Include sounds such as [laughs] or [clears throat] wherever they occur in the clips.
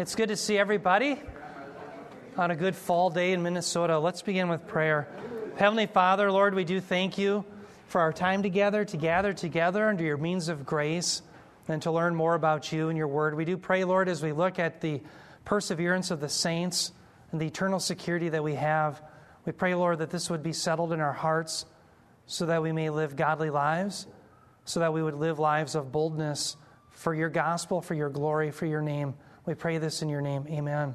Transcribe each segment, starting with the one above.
It's good to see everybody on a good fall day in Minnesota. Let's begin with prayer. Heavenly Father, Lord, we do thank you for our time together, to gather together under your means of grace, and to learn more about you and your word. We do pray, Lord, as we look at the perseverance of the saints and the eternal security that we have, we pray, Lord, that this would be settled in our hearts so that we may live godly lives, so that we would live lives of boldness for your gospel, for your glory, for your name. We pray this in your name. Amen.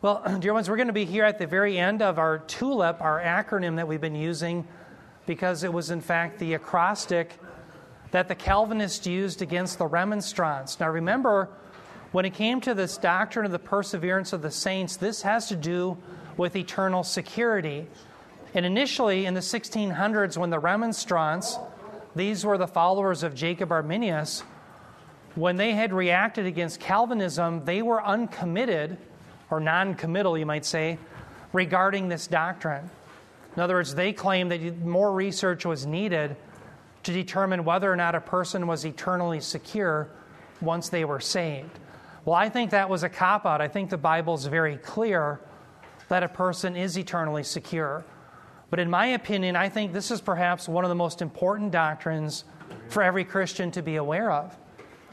Well, [clears throat] dear ones, we're going to be here at the very end of our TULIP, our acronym that we've been using, because it was in fact the acrostic that the Calvinists used against the remonstrants. Now, remember, when it came to this doctrine of the perseverance of the saints, this has to do with eternal security. And initially, in the 1600s, when the remonstrants, these were the followers of Jacob Arminius, when they had reacted against Calvinism, they were uncommitted, or non committal, you might say, regarding this doctrine. In other words, they claimed that more research was needed to determine whether or not a person was eternally secure once they were saved. Well, I think that was a cop out. I think the Bible is very clear that a person is eternally secure. But in my opinion, I think this is perhaps one of the most important doctrines for every Christian to be aware of.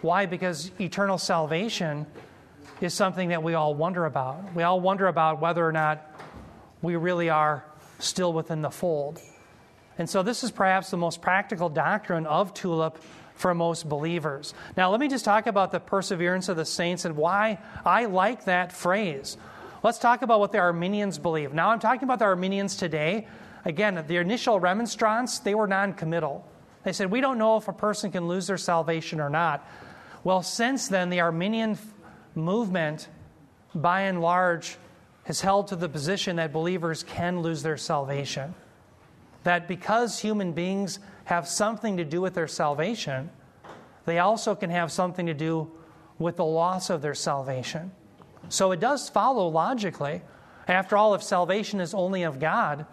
Why? Because eternal salvation is something that we all wonder about. We all wonder about whether or not we really are still within the fold. And so, this is perhaps the most practical doctrine of TULIP for most believers. Now, let me just talk about the perseverance of the saints and why I like that phrase. Let's talk about what the Arminians believe. Now, I'm talking about the Arminians today. Again, the initial remonstrance, they were non committal. They said, We don't know if a person can lose their salvation or not. Well, since then, the Arminian movement, by and large, has held to the position that believers can lose their salvation. That because human beings have something to do with their salvation, they also can have something to do with the loss of their salvation. So it does follow logically. After all, if salvation is only of God,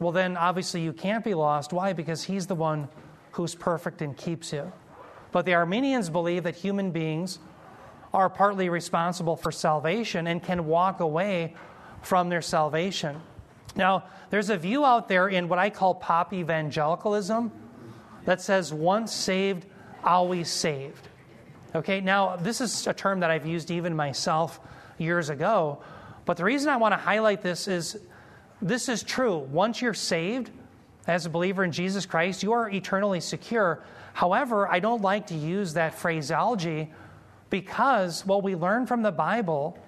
well, then obviously you can't be lost. Why? Because He's the one who's perfect and keeps you. But the Arminians believe that human beings are partly responsible for salvation and can walk away from their salvation. Now, there's a view out there in what I call pop evangelicalism that says once saved, always saved. Okay, now this is a term that I've used even myself years ago, but the reason I want to highlight this is this is true. Once you're saved as a believer in Jesus Christ, you are eternally secure. However, I don't like to use that phraseology because what we learn from the Bible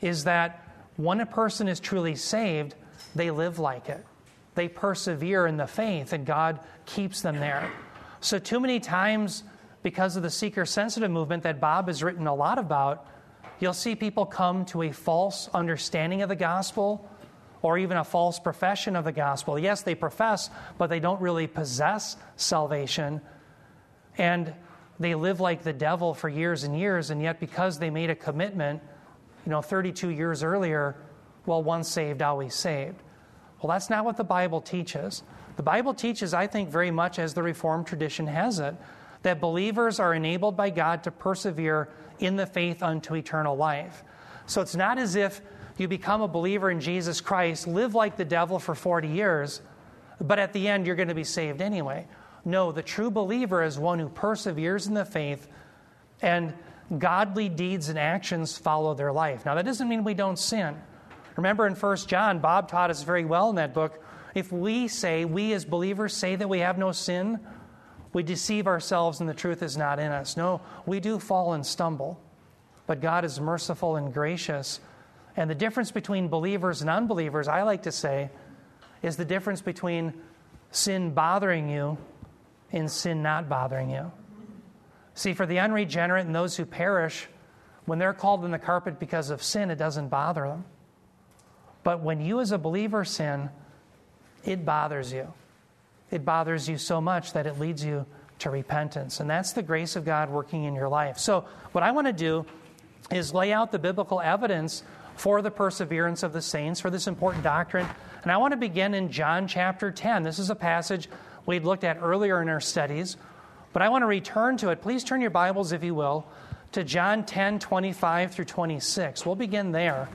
is that when a person is truly saved, they live like it. They persevere in the faith, and God keeps them there. So, too many times, because of the seeker sensitive movement that Bob has written a lot about, you'll see people come to a false understanding of the gospel or even a false profession of the gospel. Yes, they profess, but they don't really possess salvation. And they live like the devil for years and years, and yet because they made a commitment, you know, 32 years earlier, well, once saved, always saved. Well, that's not what the Bible teaches. The Bible teaches, I think, very much as the Reformed tradition has it, that believers are enabled by God to persevere in the faith unto eternal life. So it's not as if you become a believer in Jesus Christ, live like the devil for 40 years, but at the end you're going to be saved anyway. No, the true believer is one who perseveres in the faith and godly deeds and actions follow their life. Now, that doesn't mean we don't sin. Remember in 1 John, Bob taught us very well in that book. If we say, we as believers say that we have no sin, we deceive ourselves and the truth is not in us. No, we do fall and stumble. But God is merciful and gracious. And the difference between believers and unbelievers, I like to say, is the difference between sin bothering you and sin not bothering you. See, for the unregenerate and those who perish, when they're called in the carpet because of sin, it doesn't bother them. But when you as a believer sin, it bothers you. It bothers you so much that it leads you to repentance. And that's the grace of God working in your life. So, what I want to do is lay out the biblical evidence for the perseverance of the saints, for this important doctrine. And I want to begin in John chapter 10. This is a passage we'd looked at earlier in our studies, but I want to return to it. Please turn your Bibles, if you will, to John 10 25 through 26. We'll begin there.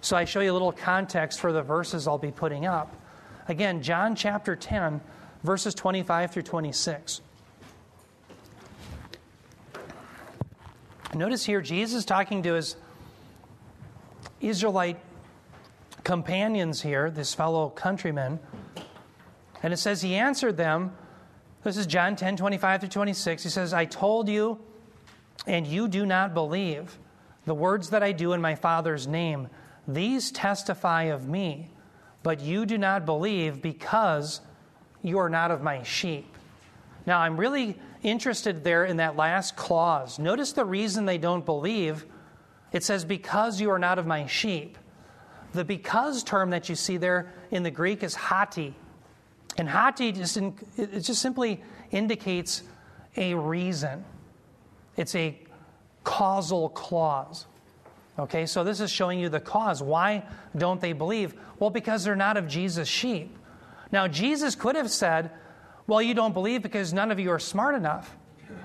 So I show you a little context for the verses I'll be putting up. Again, John chapter 10, verses 25 through 26. Notice here, Jesus talking to his Israelite companions here, this fellow countrymen. And it says, He answered them. This is John 10 25 through 26. He says, I told you, and you do not believe. The words that I do in my Father's name, these testify of me, but you do not believe because you are not of my sheep. Now, I'm really interested there in that last clause. Notice the reason they don't believe. It says, Because you are not of my sheep. The because term that you see there in the Greek is hoti. And hoti just, in, it just simply indicates a reason, it's a causal clause. Okay, so this is showing you the cause. Why don't they believe? Well, because they're not of Jesus' sheep. Now, Jesus could have said, Well, you don't believe because none of you are smart enough,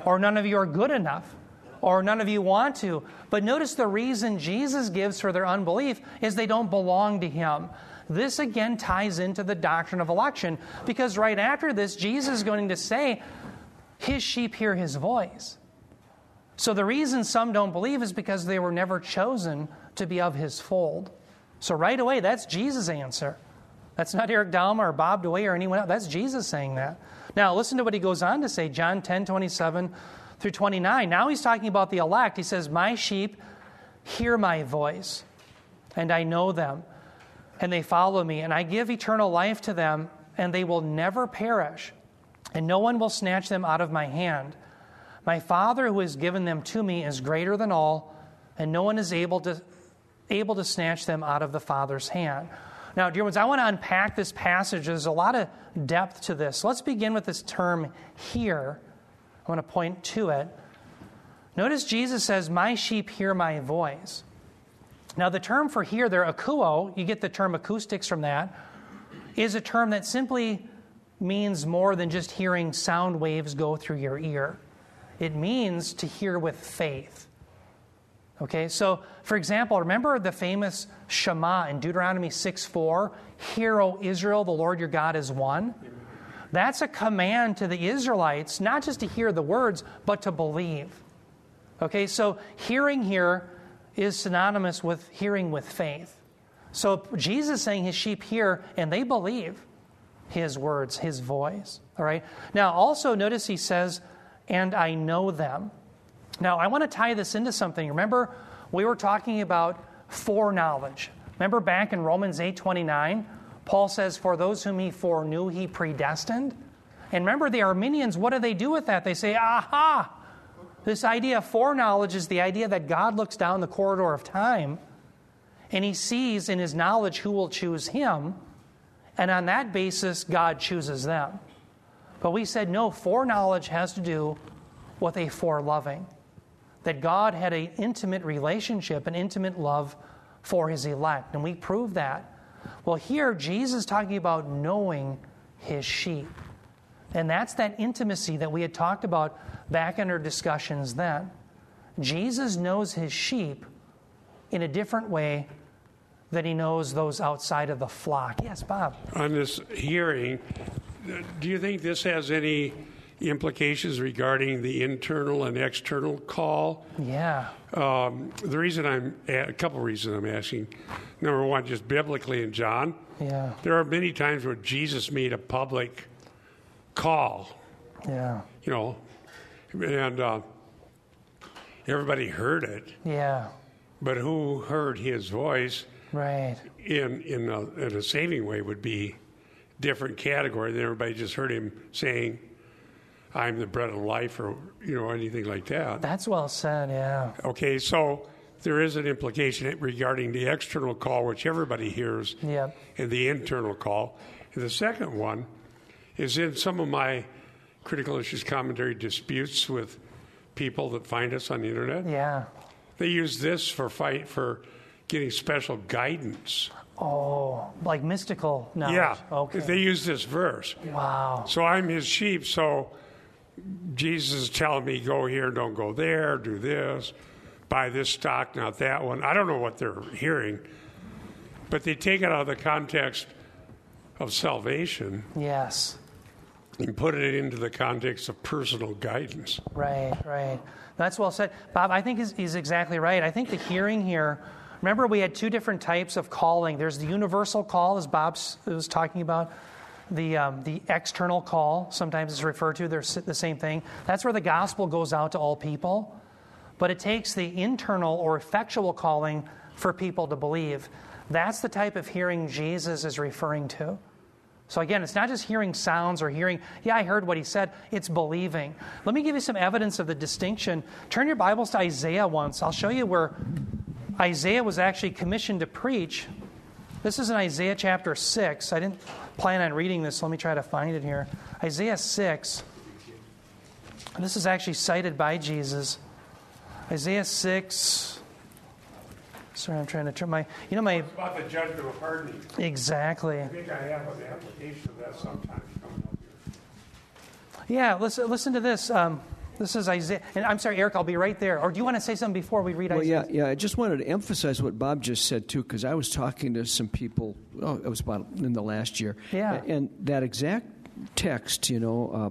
or none of you are good enough, or none of you want to. But notice the reason Jesus gives for their unbelief is they don't belong to Him. This again ties into the doctrine of election because right after this, Jesus is going to say, His sheep hear His voice. So the reason some don't believe is because they were never chosen to be of His fold. So right away, that's Jesus' answer. That's not Eric Douma or Bob DeWaay or anyone else. That's Jesus saying that. Now, listen to what he goes on to say, John 10 27 through 29. Now he's talking about the elect. He says, My sheep hear my voice, and I know them, and they follow me, and I give eternal life to them, and they will never perish, and no one will snatch them out of my hand. My Father who has given them to me is greater than all, and no one is able to, able to snatch them out of the Father's hand. Now, dear ones, I want to unpack this passage. There's a lot of depth to this. Let's begin with this term here. I want to point to it. Notice Jesus says, My sheep hear my voice. Now, the term for hear there, akuo, you get the term acoustics from that, is a term that simply means more than just hearing sound waves go through your ear. It means to hear with faith. Okay, so for example, remember the famous Shema in Deuteronomy 6 4? Hear, O Israel, the Lord your God is one. That's a command to the Israelites, not just to hear the words, but to believe. Okay, so hearing here is synonymous with hearing with faith. So Jesus saying his sheep hear and they believe his words, his voice. All right. Now also notice he says, and I know them. Now, I want to tie this into something. Remember, we were talking about foreknowledge. Remember back in Romans 8 29, Paul says, For those whom he foreknew, he predestined. And remember, the Arminians, what do they do with that? They say, Aha! This idea of foreknowledge is the idea that God looks down the corridor of time and he sees in his knowledge who will choose him. And on that basis, God chooses them. But we said, no, foreknowledge has to do with a foreloving that God had an intimate relationship, an intimate love for his elect. And we prove that. Well, here, Jesus is talking about knowing his sheep. And that's that intimacy that we had talked about back in our discussions then. Jesus knows his sheep in a different way that he knows those outside of the flock. Yes, Bob. On this hearing, do you think this has any implications regarding the internal and external call. Yeah. Um, the reason I'm a couple reasons I'm asking. Number one, just biblically in John. Yeah. There are many times where Jesus made a public call. Yeah. You know, and uh, everybody heard it. Yeah. But who heard his voice? Right. In in a, in a saving way would be different category than everybody just heard him saying I'm the bread of life or you know anything like that. That's well said, yeah. Okay, so there is an implication regarding the external call, which everybody hears, yep. and the internal call. And the second one is in some of my critical issues commentary disputes with people that find us on the internet. Yeah. They use this for fight for getting special guidance. Oh, like mystical knowledge. Yeah. Okay. They use this verse. Wow. So I'm his sheep, so Jesus is telling me, go here, don't go there, do this, buy this stock, not that one. I don't know what they're hearing, but they take it out of the context of salvation Yes. and put it into the context of personal guidance. Right, right. That's well said. Bob, I think he's, he's exactly right. I think the hearing here, remember we had two different types of calling. There's the universal call, as Bob was talking about, the, um, the external call, sometimes it's referred to, they're the same thing. That's where the gospel goes out to all people. But it takes the internal or effectual calling for people to believe. That's the type of hearing Jesus is referring to. So again, it's not just hearing sounds or hearing, yeah, I heard what he said. It's believing. Let me give you some evidence of the distinction. Turn your Bibles to Isaiah once. I'll show you where Isaiah was actually commissioned to preach. This is in Isaiah chapter 6. I didn't plan on reading this, so let me try to find it here. Isaiah 6. This is actually cited by Jesus. Isaiah 6. Sorry, I'm trying to turn my. You know, my. About the judgment of hardening. Exactly. I think I have an application of that sometimes coming up here. Yeah, listen, listen to this. Um, this is Isaiah. And I'm sorry, Eric, I'll be right there. Or do you want to say something before we read Well, Isaiah? yeah, yeah. I just wanted to emphasize what Bob just said too, because I was talking to some people. Oh, it was about in the last year. Yeah. And that exact text, you know, uh,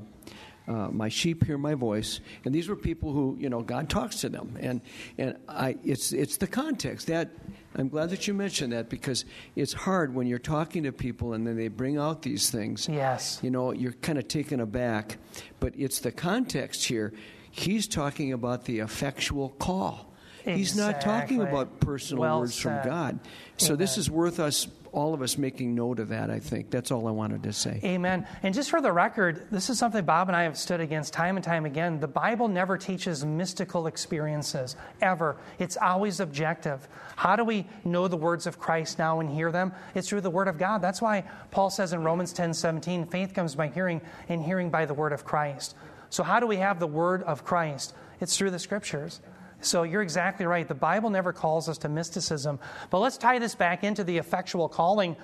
uh, my sheep hear my voice, and these were people who, you know, God talks to them, and and I, it's it's the context that I'm glad that you mentioned that because it's hard when you're talking to people and then they bring out these things. Yes. You know, you're kind of taken aback, but it's the context here. He's talking about the effectual call. He's not talking about personal Well words from. God. So this is worth us, all of us, making note of that. I think that's all I wanted to say. Amen. And just for the record, this is something Bob and I have stood against time and time again. The Bible never teaches mystical experiences, ever. It's always objective. How do we know the words of Christ now and hear them? It's through the Word of God. That's why Paul says in Romans 10 17, faith comes by hearing, and hearing by the Word of Christ. So, how do we have the Word of Christ? It's through the Scriptures. So you're exactly right. The Bible never calls us to mysticism. But let's tie this back into the effectual calling.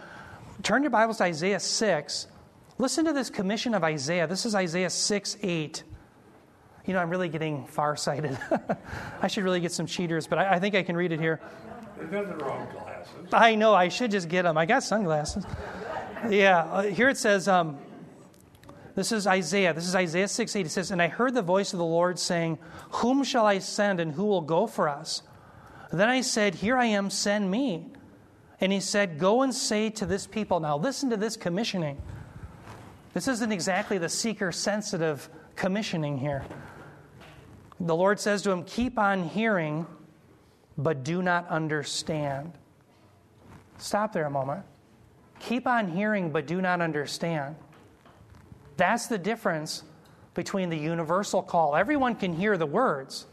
Turn your Bibles to Isaiah 6. Listen to this commission of Isaiah. This is Isaiah 6 8. You know, I'm really getting farsighted. [laughs] I should really get some cheaters, but I, I think I can read it here. There's nothing wrong glasses. I know, I should just get them. I got sunglasses. Yeah, uh, here it says, um, this is Isaiah. This is Isaiah 6 8. It says, And I heard the voice of the Lord saying, Whom shall I send and who will go for us? Then I said, Here I am, send me. And he said, Go and say to this people. Now listen to this commissioning. This isn't exactly the seeker sensitive commissioning here. The Lord says to him, Keep on hearing, but do not understand. Stop there a moment. Keep on hearing, but do not understand. That's the difference between the universal call. Everyone can hear the words,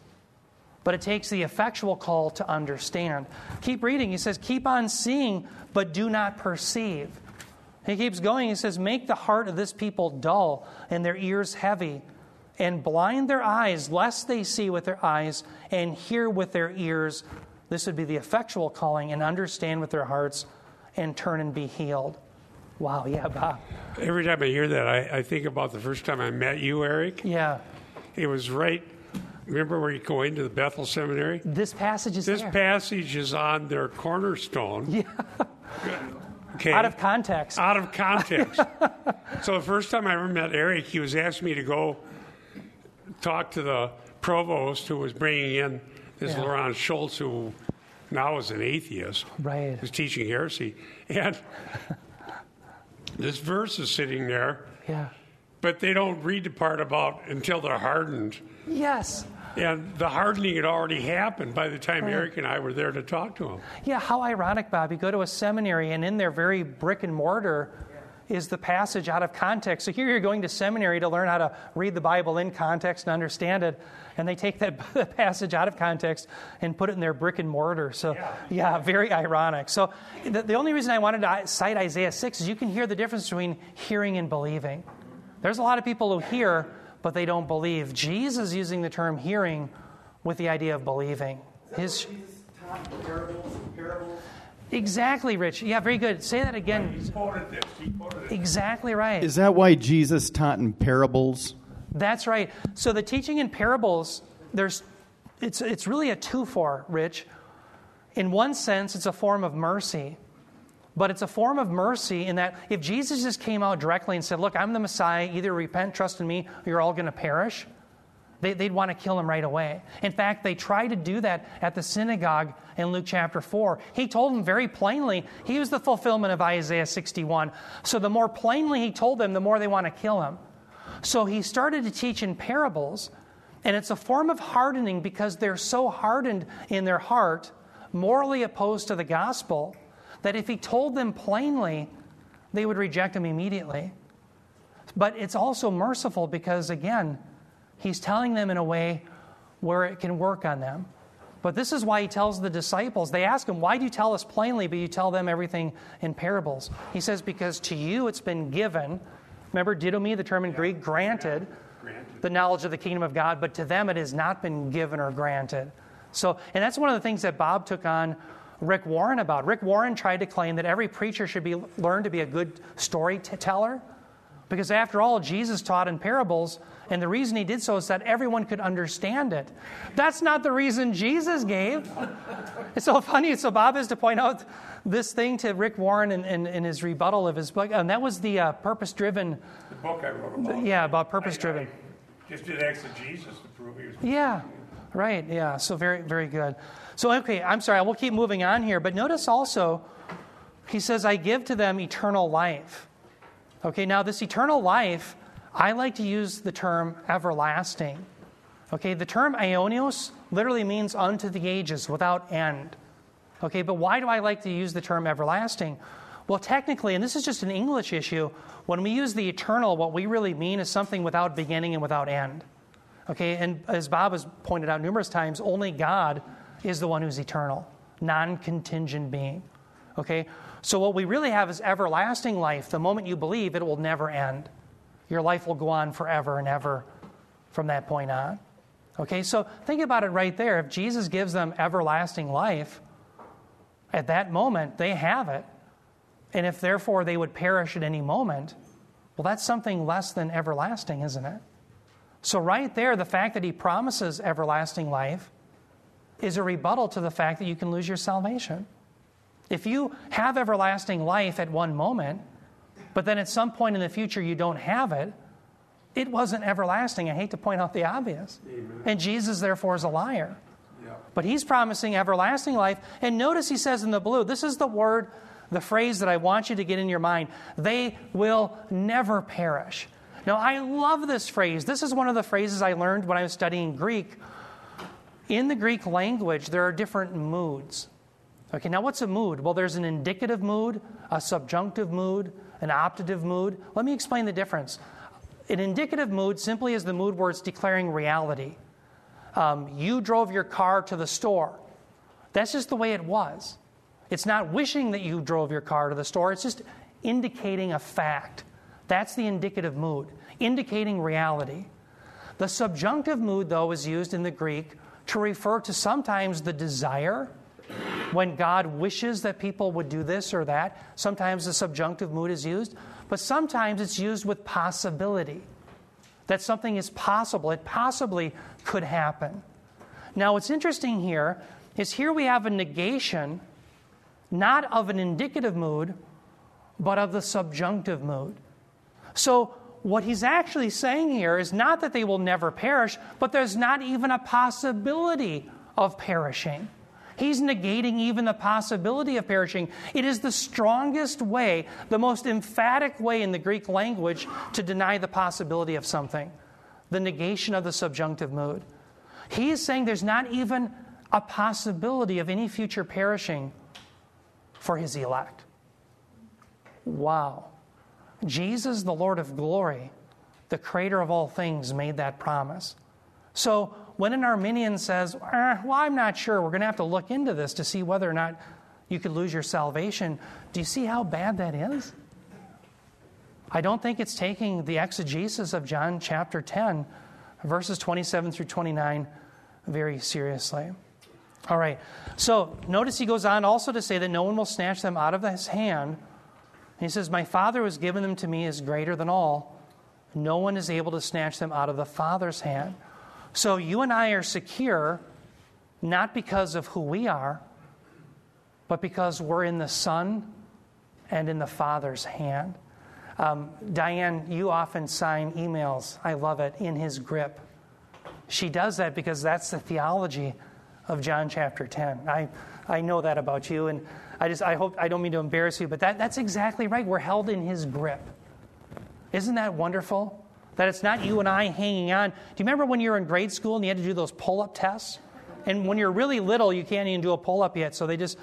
but it takes the effectual call to understand. Keep reading. He says, Keep on seeing, but do not perceive. He keeps going. He says, Make the heart of this people dull and their ears heavy, and blind their eyes, lest they see with their eyes and hear with their ears. This would be the effectual calling, and understand with their hearts and turn and be healed. Wow, yeah, Bob. Every time I hear that, I, I think about the first time I met you, Eric. Yeah. It was right. Remember where you go into the Bethel Seminary? This passage is This there. passage is on their cornerstone. Yeah. Okay. Out of context. Out of context. [laughs] so the first time I ever met Eric, he was asking me to go talk to the provost who was bringing in this Yeah. Laurent Schultz, who now is an atheist, Right. was teaching heresy. And this verse is sitting there, Yeah. but they don't read the part about until they're hardened. Yes. And the hardening had already happened by the time Eric and I were there to talk to him. Yeah, how ironic, Bob. You go to a seminary, and in their very brick and mortar is the passage out of context. So here you're going to seminary to learn how to read the Bible in context and understand it, and they take that [laughs] passage out of context and put it in their brick and mortar. So, yeah, very ironic. So the, the only reason I wanted to cite Isaiah 6 is you can hear the difference between hearing and believing. There's a lot of people who hear, but they don't believe. Jesus is using the term hearing with the idea of believing. His. Exactly, Rich. Yeah, very good. Say that again. He quoted this. He quoted it. Exactly right. Is that why Jesus taught in parables? That's right. So the teaching in parables, there's, it's, it's really a two for, Rich. In one sense, it's a form of mercy. But it's a form of mercy in that if Jesus just came out directly and said, Look, I'm the Messiah, either repent, trust in me, or you're all going to perish, they, would want to kill him right away. In fact, they tried to do that at the synagogue in Luke chapter 4. He told them very plainly, he was the fulfillment of Isaiah 61. So the more plainly he told them, the more they want to kill him. So he started to teach in parables, and it's a form of hardening because they're so hardened in their heart, morally opposed to the gospel, that if he told them plainly, they would reject him immediately. But it's also merciful because, again, he's telling them in a way where it can work on them. But this is why he tells the disciples, they ask him, Why do you tell us plainly, but you tell them everything in parables? He says, Because to you it's been given Remember, didomi, the term in Greek, granted, granted the knowledge of the kingdom of God, but to them it has not been given or granted. So, and that's one of the things that Bob took on Rick Warren about. Rick Warren tried to claim that every preacher should be learn to be a good storyteller, because after all, Jesus taught in parables, and the reason he did so is that everyone could understand it. That's not the reason Jesus gave. It's so funny. So Bob has to point out this thing to Rick Warren in, in, in his rebuttal of his book, and that was the uh, purpose driven. The book I wrote about. Yeah, about purpose driven. Just did exegesis to prove he was. Yeah, right. Yeah, so very, very good. So, okay, I'm sorry, we'll keep moving on here, but notice also, he says, I give to them eternal life. Okay, now this eternal life, I like to use the term everlasting. Okay, the term aionios literally means unto the ages, without end. Okay, but why do I like to use the term everlasting? Well, technically, and this is just an English issue, when we use the eternal, what we really mean is something without beginning and without end. Okay, and as Bob has pointed out numerous times, only God is the one who's eternal, non contingent being. Okay, so what we really have is everlasting life. The moment you believe, it will never end. Your life will go on forever and ever from that point on. Okay, so think about it right there. If Jesus gives them everlasting life, at that moment, they have it. And if therefore they would perish at any moment, well, that's something less than everlasting, isn't it? So, right there, the fact that he promises everlasting life is a rebuttal to the fact that you can lose your salvation. If you have everlasting life at one moment, but then at some point in the future you don't have it, it wasn't everlasting. I hate to point out the obvious. Amen. And Jesus, therefore, is a liar. But he's promising everlasting life. And notice he says in the blue, this is the word, the phrase that I want you to get in your mind. They will never perish. Now, I love this phrase. This is one of the phrases I learned when I was studying Greek. In the Greek language, there are different moods. Okay, now what's a mood? Well, there's an indicative mood, a subjunctive mood, an optative mood. Let me explain the difference. An indicative mood simply is the mood where it's declaring reality um, you drove your car to the store. That's just the way it was. It's not wishing that you drove your car to the store, it's just indicating a fact. That's the indicative mood, indicating reality. The subjunctive mood, though, is used in the Greek to refer to sometimes the desire. When God wishes that people would do this or that, sometimes the subjunctive mood is used, but sometimes it's used with possibility that something is possible. It possibly could happen. Now, what's interesting here is here we have a negation not of an indicative mood, but of the subjunctive mood. So, what he's actually saying here is not that they will never perish, but there's not even a possibility of perishing. He's negating even the possibility of perishing. It is the strongest way, the most emphatic way in the Greek language to deny the possibility of something the negation of the subjunctive mood. He is saying there's not even a possibility of any future perishing for his elect. Wow. Jesus, the Lord of glory, the creator of all things, made that promise. So, when an Arminian says, eh, Well, I'm not sure, we're going to have to look into this to see whether or not you could lose your salvation, do you see how bad that is? I don't think it's taking the exegesis of John chapter 10, verses 27 through 29, very seriously. All right, so notice he goes on also to say that no one will snatch them out of his hand. He says, My Father who has given them to me is greater than all, no one is able to snatch them out of the Father's hand. So you and I are secure not because of who we are, but because we're in the Son and in the Father's hand. Um, Diane, you often sign emails, I love it, in his grip. She does that because that's the theology of John chapter 10. I, I know that about you, and I just I hope I don't mean to embarrass you, but that, that's exactly right. We're held in his grip. Isn't that wonderful? That it's not you and I hanging on. Do you remember when you were in grade school and you had to do those pull up tests? And when you're really little, you can't even do a pull up yet, so they just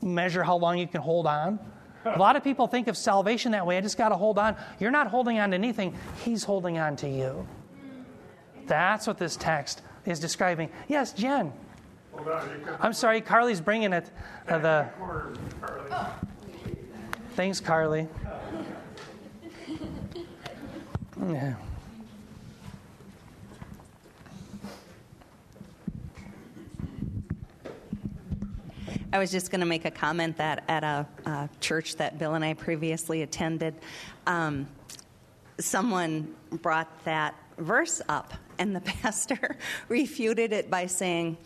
measure how long you can hold on. A lot of people think of salvation that way. I just got to hold on. You're not holding on to anything, He's holding on to you. That's what this text is describing. Yes, Jen. I'm sorry, Carly's bringing it. Uh, the thanks, Carly. Yeah. I was just going to make a comment that at a, a, church that Bill and I previously attended, um, someone brought that verse up, and the [laughs] pastor [laughs] refuted it by saying,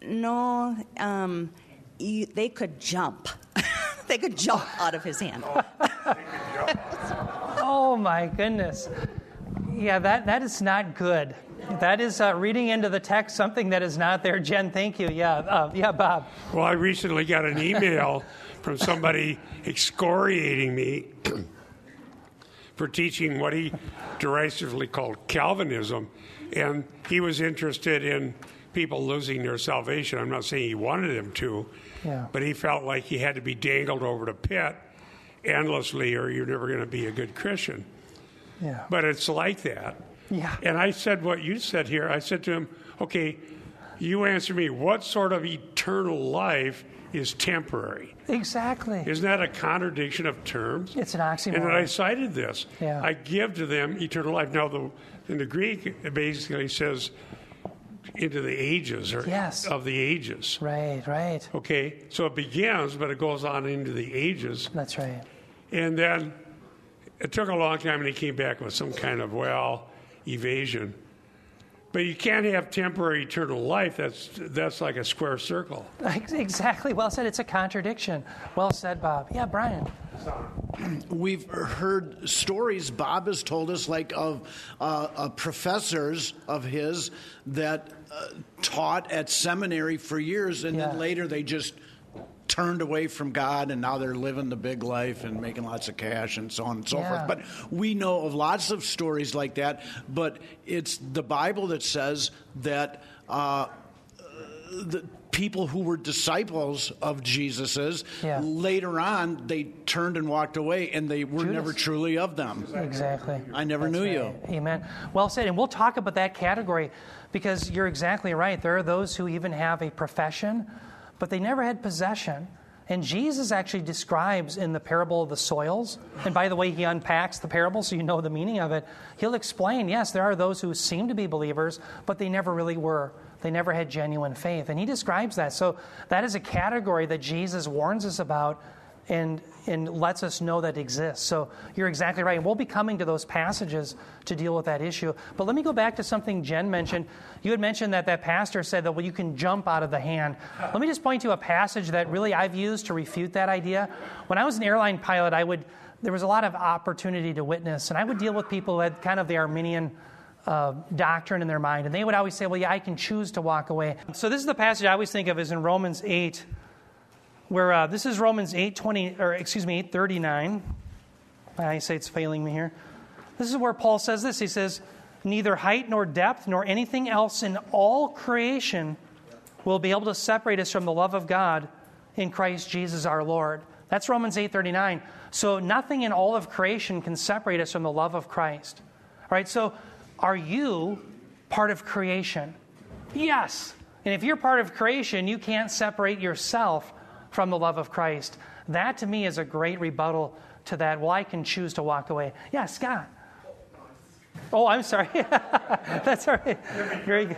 No, um, you, they could jump. [laughs] they could jump out of his hand. Oh, my goodness. Yeah, that, that is not good. That is uh, reading into the text something that is not there. Jen, thank you. Yeah, uh, yeah, Bob. Well, I recently got an email from somebody excoriating me [clears throat] for teaching what he derisively called Calvinism, and he was interested in people losing their salvation. I'm not saying he wanted them to, yeah. but he felt like he had to be dangled over the pit endlessly, or you're never going to be a good Christian. Yeah. But it's like that. Yeah. And I said what you said here. I said to him, okay, you answer me, what sort of eternal life is temporary? Exactly. Isn't that a contradiction of terms? It's an oxymoron. And then I cited this. Yeah. I give to them eternal life. Now, the, in the Greek, it basically says into the ages or yes. of the ages. Right, right. Okay, so it begins, but it goes on into the ages. That's right. And then it took a long time, and he came back with some kind of, well, evasion. But you can't have temporary eternal life. That's, that's like a square circle. Exactly. Well said. It's a contradiction. Well said, Bob. Yeah, Brian. [clears throat] We've heard stories, Bob has told us, like of uh, uh, professors of his that uh, taught at seminary for years, and yeah. then later they just turned away from God and now they're living the big life and making lots of cash and so on and so yeah. forth. But we know of lots of stories like that, but it's the Bible that says that uh, the people who were disciples of Jesus's yeah. later on they turned and walked away and they were Judas. never truly of them. Exactly. I never That's knew right. you. Amen. Well said. And we'll talk about that category because you're exactly right. There are those who even have a profession but they never had possession. And Jesus actually describes in the parable of the soils, and by the way, he unpacks the parable so you know the meaning of it. He'll explain yes, there are those who seem to be believers, but they never really were. They never had genuine faith. And he describes that. So that is a category that Jesus warns us about and, and lets us know that exists. So you're exactly right. And we'll be coming to those passages to deal with that issue. But let me go back to something Jen mentioned. You had mentioned that that pastor said that, well, you can jump out of the hand. Let me just point to a passage that really I've used to refute that idea. When I was an airline pilot, I would, there was a lot of opportunity to witness, and I would deal with people had kind of the Arminian uh, doctrine in their mind, and they would always say, well, yeah, I can choose to walk away. So this is the passage I always think of is in Romans 8, where uh, this is Romans 8 20, or excuse me, 8 39. My eyesight's failing me here. This is where Paul says this. He says, Neither height nor depth nor anything else in all creation will be able to separate us from the love of God in Christ Jesus our Lord. That's Romans 8:39. So nothing in all of creation can separate us from the love of Christ. All right? So are you part of creation? Yes. And if you're part of creation, you can't separate yourself from the love of Christ. That to me is a great rebuttal to that. Well, I can choose to walk away. Yeah, Scott. Oh, I'm sorry. [laughs] that's all right. Very good.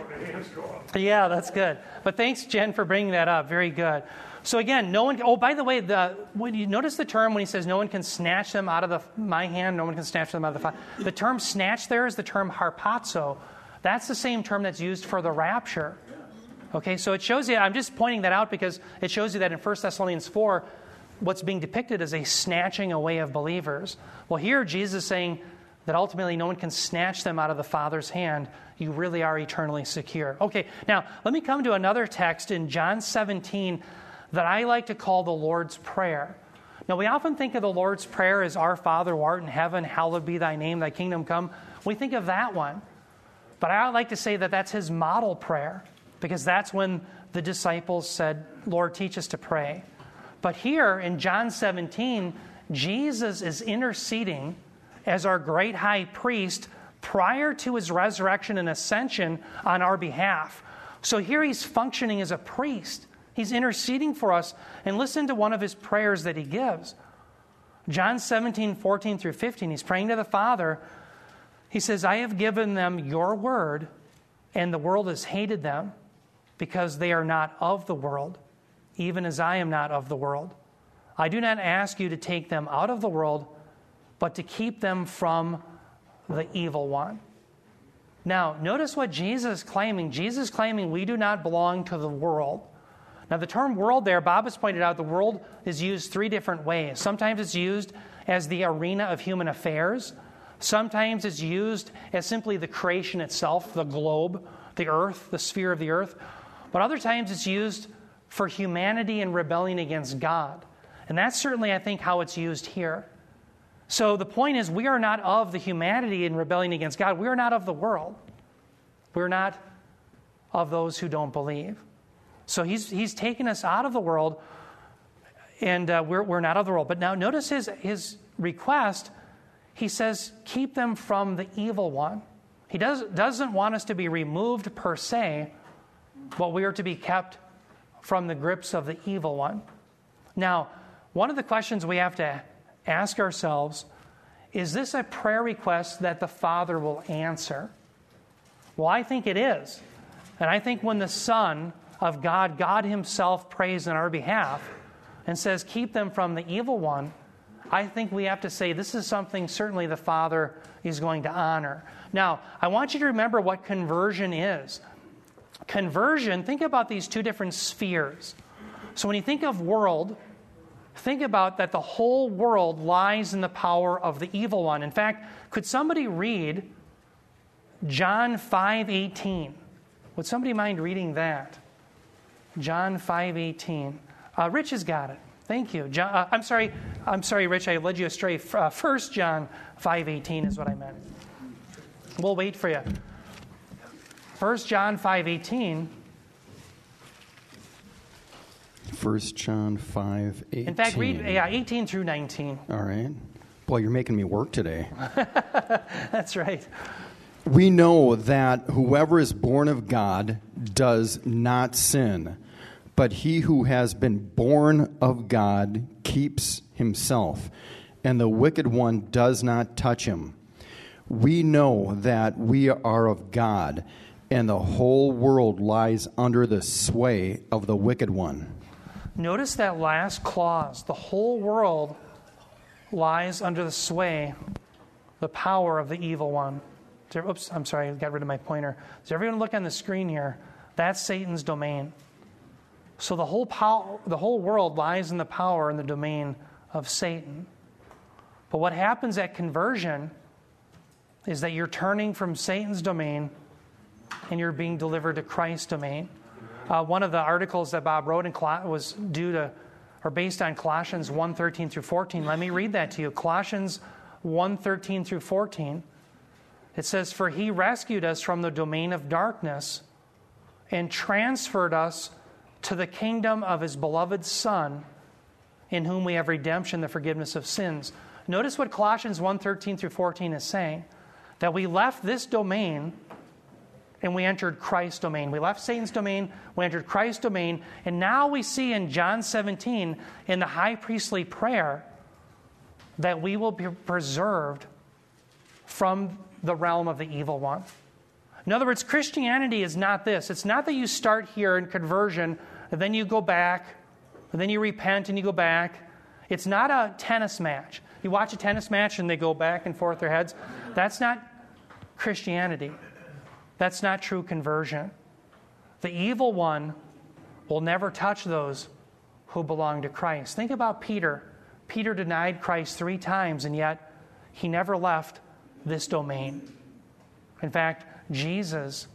Yeah, that's good. But thanks, Jen, for bringing that up. Very good. So again, no one. Oh, by the way, the when you notice the term when he says no one can snatch them out of the, my hand, no one can snatch them out of the. Fire. The term snatch there is the term harpazo. That's the same term that's used for the rapture. Okay, so it shows you. I'm just pointing that out because it shows you that in 1 Thessalonians 4, what's being depicted is a snatching away of believers. Well, here Jesus is saying that ultimately no one can snatch them out of the Father's hand. You really are eternally secure. Okay, now let me come to another text in John 17 that I like to call the Lord's Prayer. Now, we often think of the Lord's Prayer as Our Father who art in heaven, hallowed be thy name, thy kingdom come. We think of that one. But I like to say that that's his model prayer because that's when the disciples said, Lord, teach us to pray. But here in John 17, Jesus is interceding as our great high priest prior to his resurrection and ascension on our behalf. So here he's functioning as a priest. He's interceding for us. And listen to one of his prayers that he gives. John 17, 14 through 15. He's praying to the Father. He says, I have given them your word, and the world has hated them because they are not of the world, even as I am not of the world. I do not ask you to take them out of the world, but to keep them from the evil one. Now, notice what Jesus is claiming. Jesus is claiming we do not belong to the world. Now, the term world there, Bob has pointed out, the world is used three different ways. Sometimes it's used as the arena of human affairs, sometimes it's used as simply the creation itself, the globe, the earth, the sphere of the earth. But other times it's used for humanity and rebellion against God. And that's certainly, I think, how it's used here. So the point is, we are not of the humanity in rebellion against God. We are not of the world. We're not of those who don't believe. So he's, he's taken us out of the world, and uh, we're, we're not of the world. But now notice his, his request. He says, keep them from the evil one. He does, doesn't want us to be removed per se, but we are to be kept from the grips of the evil one. Now, one of the questions we have to ask ourselves is this a prayer request that the Father will answer? Well, I think it is. And I think when the Son of God, God Himself prays in our behalf and says, Keep them from the evil one, I think we have to say this is something certainly the Father is going to honor. Now, I want you to remember what conversion is. Conversion, think about these two different spheres. So when you think of world, think about that the whole world lies in the power of the evil one. In fact, could somebody read John 5:18? Would somebody mind reading that? John 5:18. Uh, Rich has got it. Thank you. John, uh, I'm sorry. I'm sorry, Rich. I led you astray. Uh, First John 5:18 is what I meant. We'll wait for you. First John 5:18. First John 5, 18. In fact, read yeah, 18 through 19. All right. Boy, you're making me work today. [laughs] That's right. We know that whoever is born of God does not sin, but he who has been born of God keeps himself, and the wicked one does not touch him. We know that we are of God, and the whole world lies under the sway of the wicked one. Notice that last clause the whole world lies under the sway, the power of the evil one. Oops, I'm sorry, I got rid of my pointer. Does everyone look on the screen here? That's Satan's domain. So the whole, pow- the whole world lies in the power and the domain of Satan. But what happens at conversion is that you're turning from Satan's domain and you're being delivered to Christ's domain. Uh, one of the articles that Bob wrote in Col- was due to or based on Colossians 1:13 through 14. Let me read that to you. Colossians 1:13 through 14. It says, For he rescued us from the domain of darkness and transferred us to the kingdom of his beloved Son, in whom we have redemption, the forgiveness of sins. Notice what Colossians 1:13 through 14 is saying that we left this domain and we entered Christ's domain. We left Satan's domain, we entered Christ's domain, and now we see in John 17 in the high priestly prayer that we will be preserved from the realm of the evil one. In other words, Christianity is not this. It's not that you start here in conversion, and then you go back, and then you repent and you go back. It's not a tennis match. You watch a tennis match and they go back and forth their heads. That's not Christianity. That's not true conversion. The evil one will never touch those who belong to Christ. Think about Peter. Peter denied Christ three times, and yet he never left this domain. In fact, Jesus,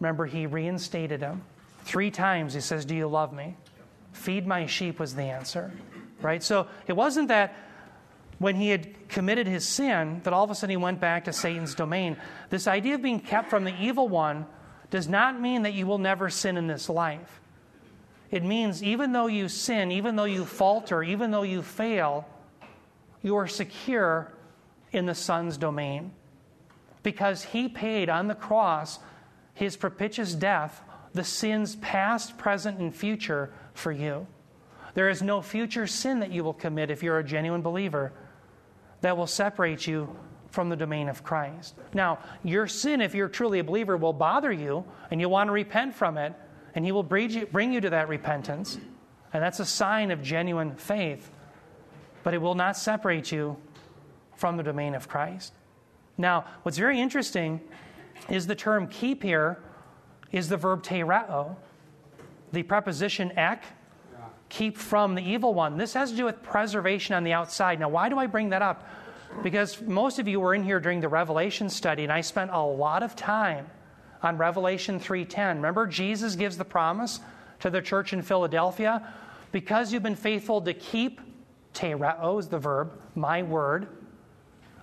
remember, he reinstated him. Three times he says, Do you love me? Feed my sheep was the answer. Right? So it wasn't that when he had committed his sin that all of a sudden he went back to Satan's domain. This idea of being kept from the evil one does not mean that you will never sin in this life. It means even though you sin, even though you falter, even though you fail, you are secure in the Son's domain. Because he paid on the cross his propitious death, the sins past, present, and future for you. There is no future sin that you will commit if you're a genuine believer that will separate you from the domain of Christ. Now, your sin, if you're truly a believer, will bother you and you'll want to repent from it, and He will bring you, to that repentance. And that's a sign of genuine faith. But it will not separate you from the domain of Christ. Now, what's very interesting is the term keep here is the verb tereo. The preposition ek, keep from the evil one. This has to do with preservation on the outside. Now, why do I bring that up? Because most of you were in here during the Revelation study, and I spent a lot of time on Revelation 3:10. Remember, Jesus gives the promise to the church in Philadelphia, because you've been faithful to keep tereo is the verb, my word.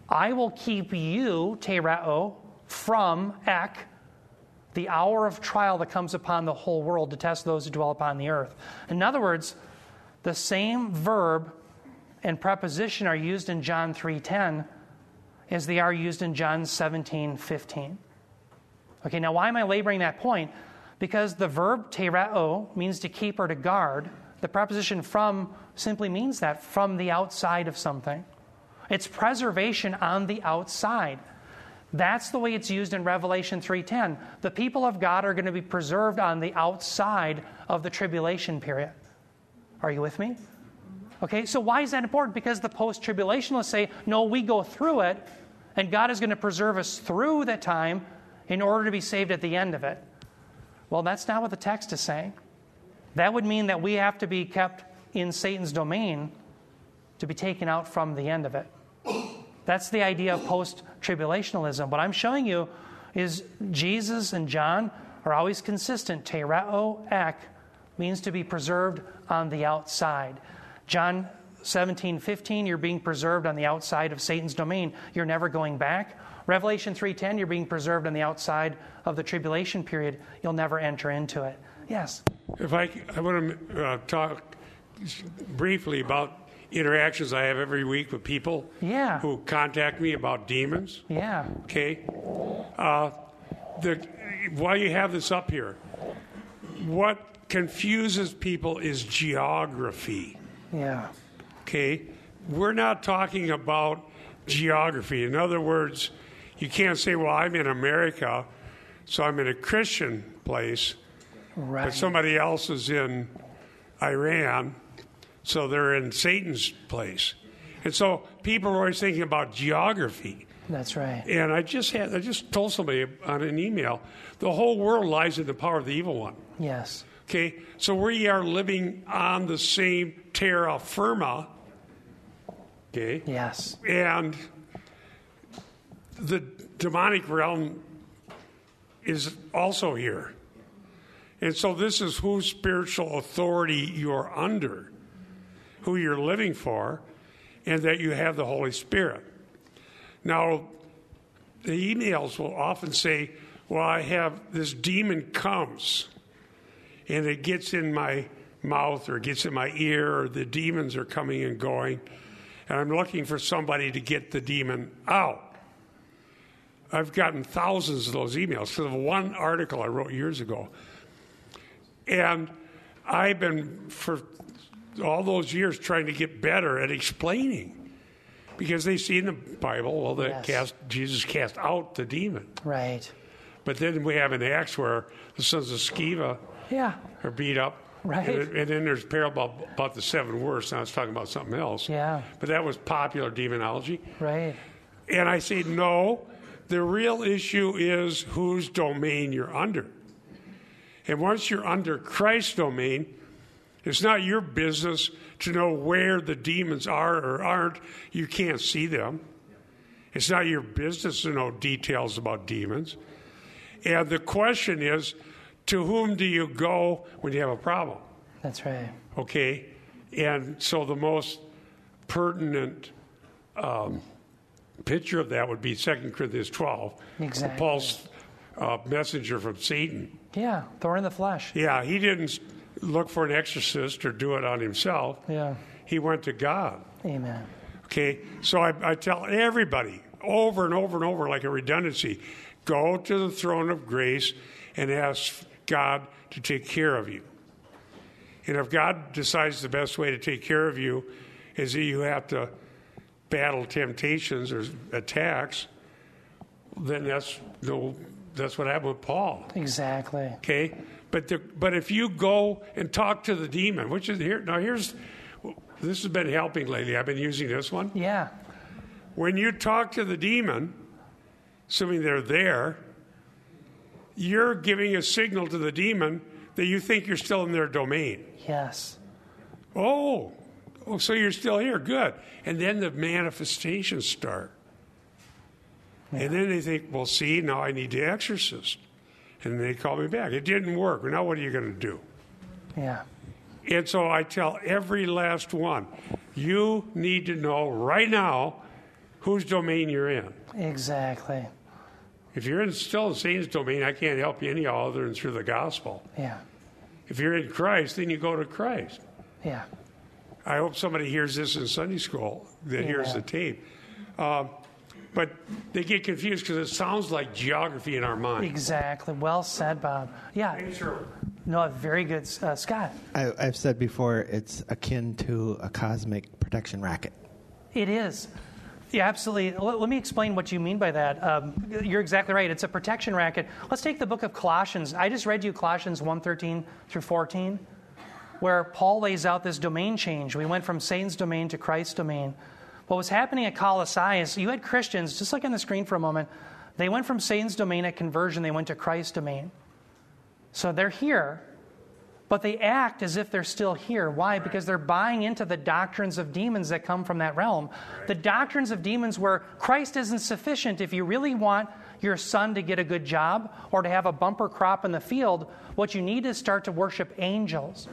I will keep you, tereo, from ek, the hour of trial that comes upon the whole world to test those who dwell upon the earth. In other words, the same verb and preposition are used in John 3:10 as they are used in John 17:15. Okay, now why am I laboring that point? Because the verb tereo means to keep or to guard. The preposition from simply means that from the outside of something. It's preservation on the outside. That's the way it's used in Revelation 3:10. The people of God are going to be preserved on the outside of the tribulation period. Are you with me? Okay, so why is that important? Because the post-tribulationists say, "No, we go through it, and God is going to preserve us through that time in order to be saved at the end of it." Well, that's not what the text is saying. That would mean that we have to be kept in Satan's domain to be taken out from the end of it. That's the idea of post tribulationalism. What I'm showing you is Jesus and John are always consistent. Tereo ek means to be preserved on the outside. John 17, 15, you're being preserved on the outside of Satan's domain. You're never going back. Revelation 3:10, you're being preserved on the outside of the tribulation period. You'll never enter into it. Yes. If I, I want to uh, talk briefly about interactions I have every week with people Yeah. who contact me about demons. Yeah. Okay. Uh, the, while you have this up here, what confuses people is geography. Yeah. Okay. We're not talking about geography. In other words, you can't say, well, I'm in America, so I'm in a Christian place, Right. but somebody else is in Iran, so they're in Satan's place. And so people are always thinking about geography. That's right. And I just had I just told somebody on an email, the whole world lies in the power of the evil one. Yes. Okay, so we are living on the same terra firma. Okay, Yes. and the demonic realm is also here. And so this is whose spiritual authority you're under, who you're living for, and that you have the Holy Spirit. Now, the emails will often say, Well, I have this demon comes and it gets in my mouth or gets in my ear, or the demons are coming and going, and I'm looking for somebody to get the demon out. I've gotten thousands of those emails because of one article I wrote years ago. And I've been, for all those years, trying to get better at explaining. because they see in the Bible, well, that Yes. cast, Jesus cast out the demon. Right. But then we have in Acts where the sons of Sceva Yeah. are beat up. Right. And, and then there's a parable about, about the seven worst. Now it's talking about something else. Yeah. But that was popular demonology. Right. And I say, no, the real issue is whose domain you're under. And once you're under Christ's domain, it's not your business to know where the demons are or aren't. You can't see them. It's not your business to know details about demons. And the question is, to whom do you go when you have a problem? That's right. Okay? And so the most pertinent um, picture of that would be 2 Corinthians 12. Exactly. Paul's uh, messenger from Satan. Yeah. Thorn in the flesh. Yeah, he didn't look for an exorcist or do it on himself. Yeah. He went to God. Amen. Okay? So I, I tell everybody over and over and over, like a redundancy go to the throne of grace and ask God to take care of you. And if God decides the best way to take care of you is that you have to battle temptations or attacks, then that's no, that's what happened with Paul. Exactly. Okay, but the, but if you go and talk to the demon, which is here now, here's this has been helping lately. I've been using this one. Yeah. When you talk to the demon, assuming they're there, you're giving a signal to the demon that you think you're still in their domain. Yes. Oh, oh, so you're still here. Good. And then the manifestations start. And then they think, well, see, now I need the exorcist. And they call me back. It didn't work. Now what are you going to do? Yeah. And so I tell every last one, you need to know right now whose domain you're in. Exactly. If you're in, still in Satan's domain, I can't help you any other than through the gospel. Yeah. If you're in Christ, then you go to Christ. Yeah. I hope somebody hears this in Sunday school that hears the tape. Um, but they get confused because it sounds like geography in our mind. Exactly. Well said, Bob. Yeah. No, very good. Uh, Scott, I, I've said before, it's akin to a cosmic protection racket. it is. Yeah, absolutely. Let, let me explain what you mean by that. Um, you're exactly right. It's a protection racket. Let's take the book of Colossians. I just read you Colossians 1.13 through 14, where Paul lays out this domain change. We went from Satan's domain to Christ's domain. What was happening at Colossae is you had Christians, just like on the screen for a moment, they went from Satan's domain at conversion, they went to Christ's domain. So they're here, but they act as if they're still here. Why? Because they're buying into the doctrines of demons that come from that realm. The doctrines of demons where Christ isn't sufficient. If you really want your son to get a good job or to have a bumper crop in the field, what you need is start to worship angels.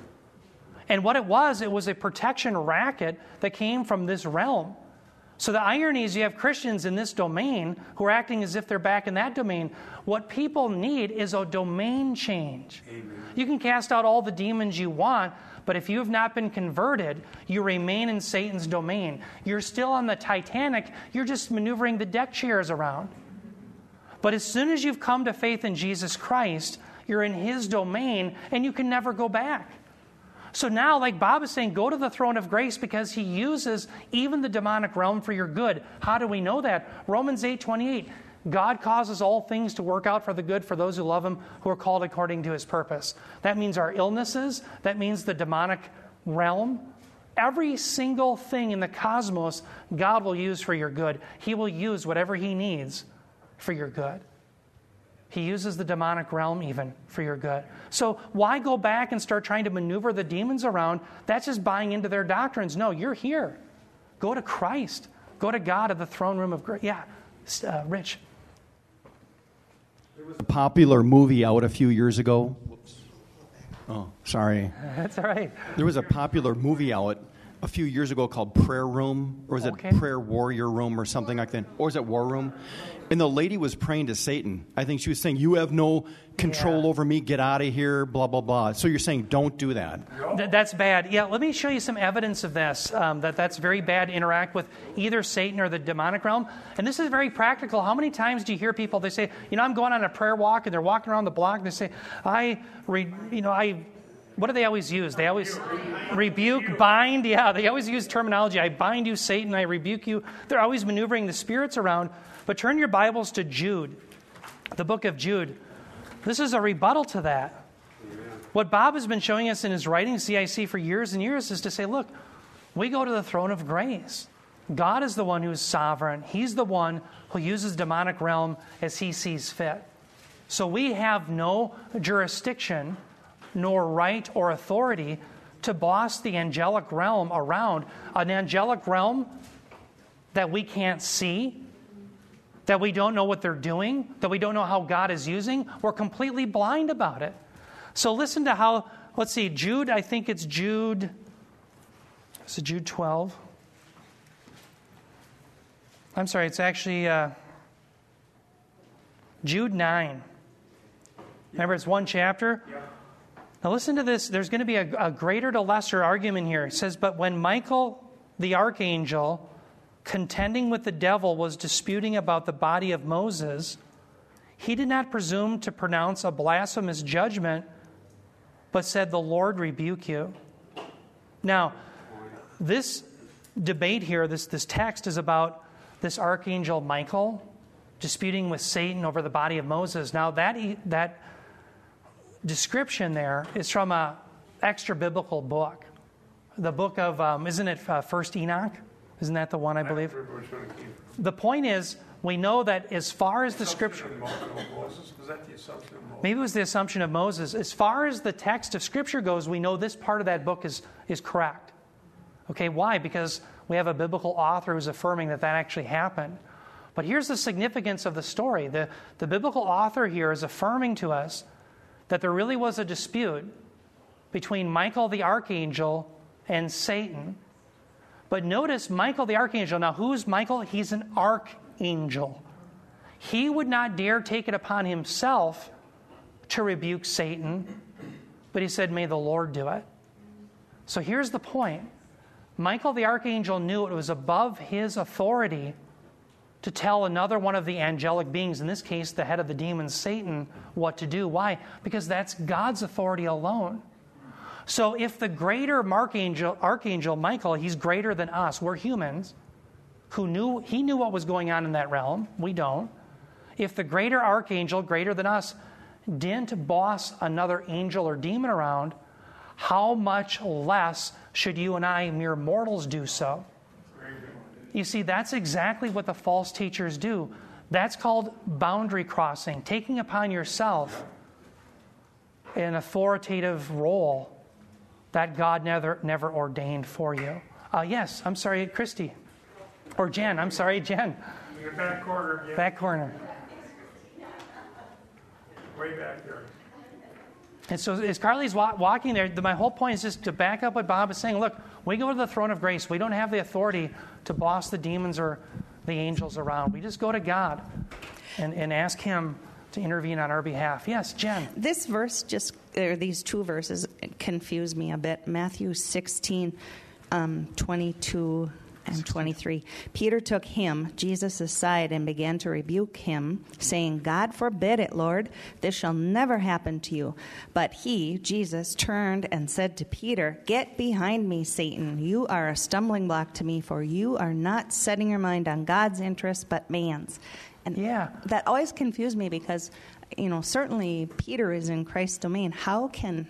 And what it was, it was a protection racket that came from this realm. So the irony is you have Christians in this domain who are acting as if they're back in that domain. What people need is a domain change. You can cast out all the demons you want, but if you have not been converted, you remain in Satan's domain. You're still on the Titanic, you're just maneuvering the deck chairs around. But as soon as you've come to faith in Jesus Christ, you're in his domain and you can never go back. So now, like Bob is saying, go to the throne of grace because he uses even the demonic realm for your good. How do we know that? Romans 8 28. God causes all things to work out for the good for those who love him, who are called according to his purpose. That means our illnesses, that means the demonic realm. Every single thing in the cosmos, God will use for your good. He will use whatever he needs for your good. He uses the demonic realm even for your good. So why go back and start trying to maneuver the demons around? That's just buying into their doctrines. No, you're here. Go to Christ. Go to God at the throne room of grace. Yeah, uh, Rich. There was a popular movie out a few years ago. Oh, sorry. [laughs] That's all right. There was a popular movie out a few years ago called Prayer Room, or was it Prayer Warrior Room, or something like that? Or was it War Room? And the lady was praying to Satan. I think she was saying, "You have no control Yeah. over me. Get out of here." Blah blah blah. So you're saying, don't do that. Th- that's bad. Yeah, let me show you some evidence of this. Um, that that's very bad to interact with either Satan or the demonic realm. And this is very practical. How many times do you hear people? They say, you know, I'm going on a prayer walk, and they're walking around the block, and they say, I, re, you know, I what do they always use? They always rebuke, bind. Yeah, they always use terminology. I bind you, Satan. I rebuke you. They're always maneuvering the spirits around. But turn your Bibles to Jude, the book of Jude. This is a rebuttal to that. What Bob has been showing us in his writing, CIC, for years and years is to say, look, we go to the throne of grace. God is the one who's sovereign, He's the one who uses demonic realm as He sees fit. So we have no jurisdiction, nor right or authority to boss the angelic realm around. An angelic realm that we can't see, that we don't know what they're doing, that we don't know how God is using. We're completely blind about it. So listen to how, let's see, Jude, I think it's Jude, is it Jude 12? I'm sorry, it's actually uh, Jude 9. Remember, it's one chapter? Now, listen to this. There's going to be a, a greater to lesser argument here. It says, But when Michael the archangel, contending with the devil, was disputing about the body of Moses, he did not presume to pronounce a blasphemous judgment, but said, The Lord rebuke you. Now, this debate here, this, this text is about this archangel Michael disputing with Satan over the body of Moses. Now, that, that description there is from a extra biblical book. The book of, um, isn't it uh, First Enoch? Isn't that the one I believe? The point is, we know that as far as the scripture. Maybe it was the assumption of Moses. As far as the text of scripture goes, we know this part of that book is, is correct. Okay, why? Because we have a biblical author who's affirming that that actually happened. But here's the significance of the story the, the biblical author here is affirming to us that there really was a dispute between Michael the archangel and Satan. But notice Michael the archangel. Now, who's Michael? He's an archangel. He would not dare take it upon himself to rebuke Satan, but he said, May the Lord do it. So here's the point Michael the archangel knew it was above his authority to tell another one of the angelic beings, in this case, the head of the demons, Satan, what to do. Why? Because that's God's authority alone. So if the greater archangel, archangel Michael, he's greater than us, we're humans, who knew he knew what was going on in that realm, we don't. If the greater archangel, greater than us, didn't boss another angel or demon around, how much less should you and I, mere mortals, do so? You see, that's exactly what the false teachers do. That's called boundary crossing, taking upon yourself an authoritative role that God never, never ordained for you. Uh, yes, I'm sorry, Christy. Or Jen, I'm sorry, Jen. Your back corner. Yeah. Back corner. Way back there. And so as Carly's wa- walking there, the, my whole point is just to back up what Bob is saying. Look, we go to the throne of grace. We don't have the authority to boss the demons or the angels around. We just go to God and, and ask Him to intervene on our behalf. Yes, Jen. This verse just, or these two verses confuse me a bit. Matthew 16, um, 22 and 23. Peter took him, Jesus, aside and began to rebuke him, saying, God forbid it, Lord, this shall never happen to you. But he, Jesus, turned and said to Peter, Get behind me, Satan. You are a stumbling block to me, for you are not setting your mind on God's interest, but man's. And yeah. that always confused me because, you know, certainly Peter is in Christ's domain. How can.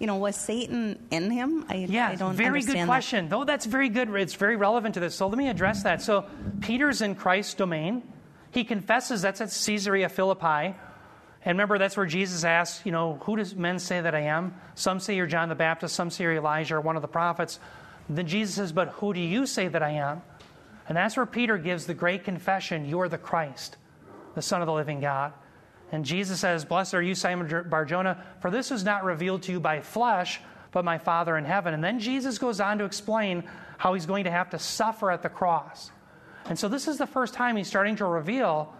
You know, was Satan in him? I, yeah, I don't know. very good question. That. Though that's very good. It's very relevant to this. So let me address that. So Peter's in Christ's domain. He confesses that's at Caesarea Philippi. And remember, that's where Jesus asks, you know, who does men say that I am? Some say you're John the Baptist, some say you're Elijah or one of the prophets. Then Jesus says, but who do you say that I am? And that's where Peter gives the great confession, you're the Christ, the Son of the living God. And Jesus says, Blessed are you, Simon Barjona, for this was not revealed to you by flesh, but my Father in heaven. And then Jesus goes on to explain how he's going to have to suffer at the cross. And so this is the first time he's starting to reveal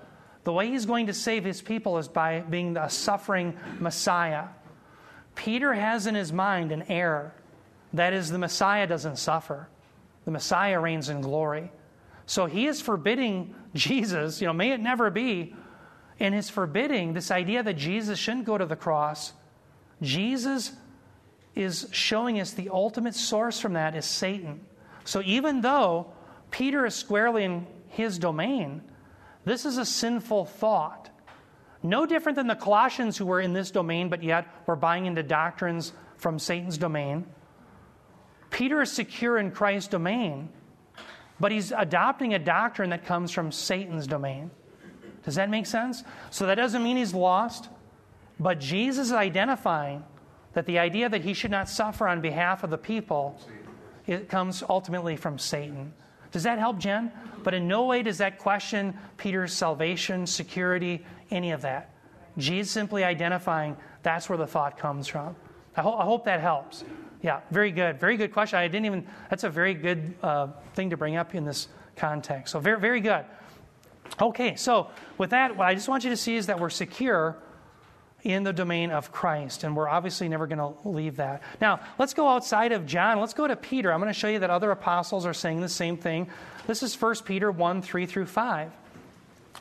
the way he's going to save his people is by being a suffering Messiah. Peter has in his mind an error. That is, the Messiah doesn't suffer, the Messiah reigns in glory. So he is forbidding [laughs] Jesus, you know, may it never be, in his forbidding this idea that Jesus shouldn't go to the cross, Jesus is showing us the ultimate source from that is Satan. So even though Peter is squarely in his domain, this is a sinful thought. No different than the Colossians who were in this domain, but yet were buying into doctrines from Satan's domain. Peter is secure in Christ's domain, but he's adopting a doctrine that comes from Satan's domain. Does that make sense? So that doesn't mean he's lost, but Jesus is identifying that the idea that he should not suffer on behalf of the people it comes ultimately from Satan. Does that help, Jen? But in no way does that question Peter's salvation, security, any of that. Jesus simply identifying that's where the thought comes from. I, ho- I hope that helps. Yeah, very good. Very good question. I didn't even, that's a very good uh, thing to bring up in this context. So, very, very good. Okay, so with that, what I just want you to see is that we're secure in the domain of Christ, and we're obviously never going to leave that. Now, let's go outside of John. Let's go to Peter. I'm going to show you that other apostles are saying the same thing. This is 1 Peter 1 3 through 5.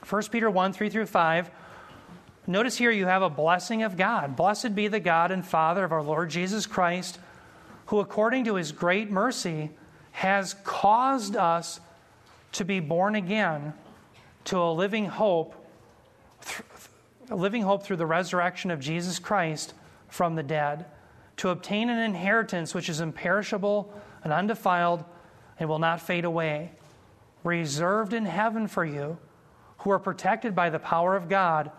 1 Peter 1 3 through 5. Notice here you have a blessing of God. Blessed be the God and Father of our Lord Jesus Christ, who according to his great mercy has caused us to be born again to a living hope, a living hope through the resurrection of Jesus Christ from the dead, to obtain an inheritance which is imperishable and undefiled and will not fade away, reserved in heaven for you, who are protected by the power of God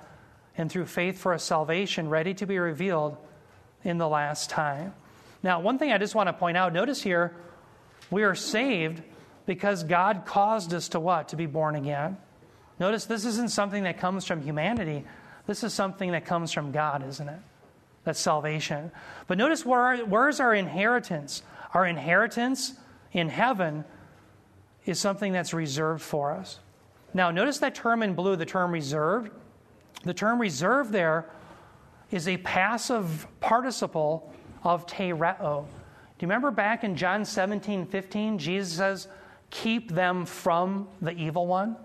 and through faith for a salvation ready to be revealed in the last time. Now, one thing I just want to point out notice here, we are saved because God caused us to what? To be born again. Notice this isn't something that comes from humanity, this is something that comes from God, isn't it? That's salvation. But notice where, where's our inheritance? Our inheritance in heaven is something that's reserved for us. Now, notice that term in blue, the term reserved. The term reserved there is a passive participle of tereo. Do you remember back in John 17, 15, Jesus says, Keep them from the evil one?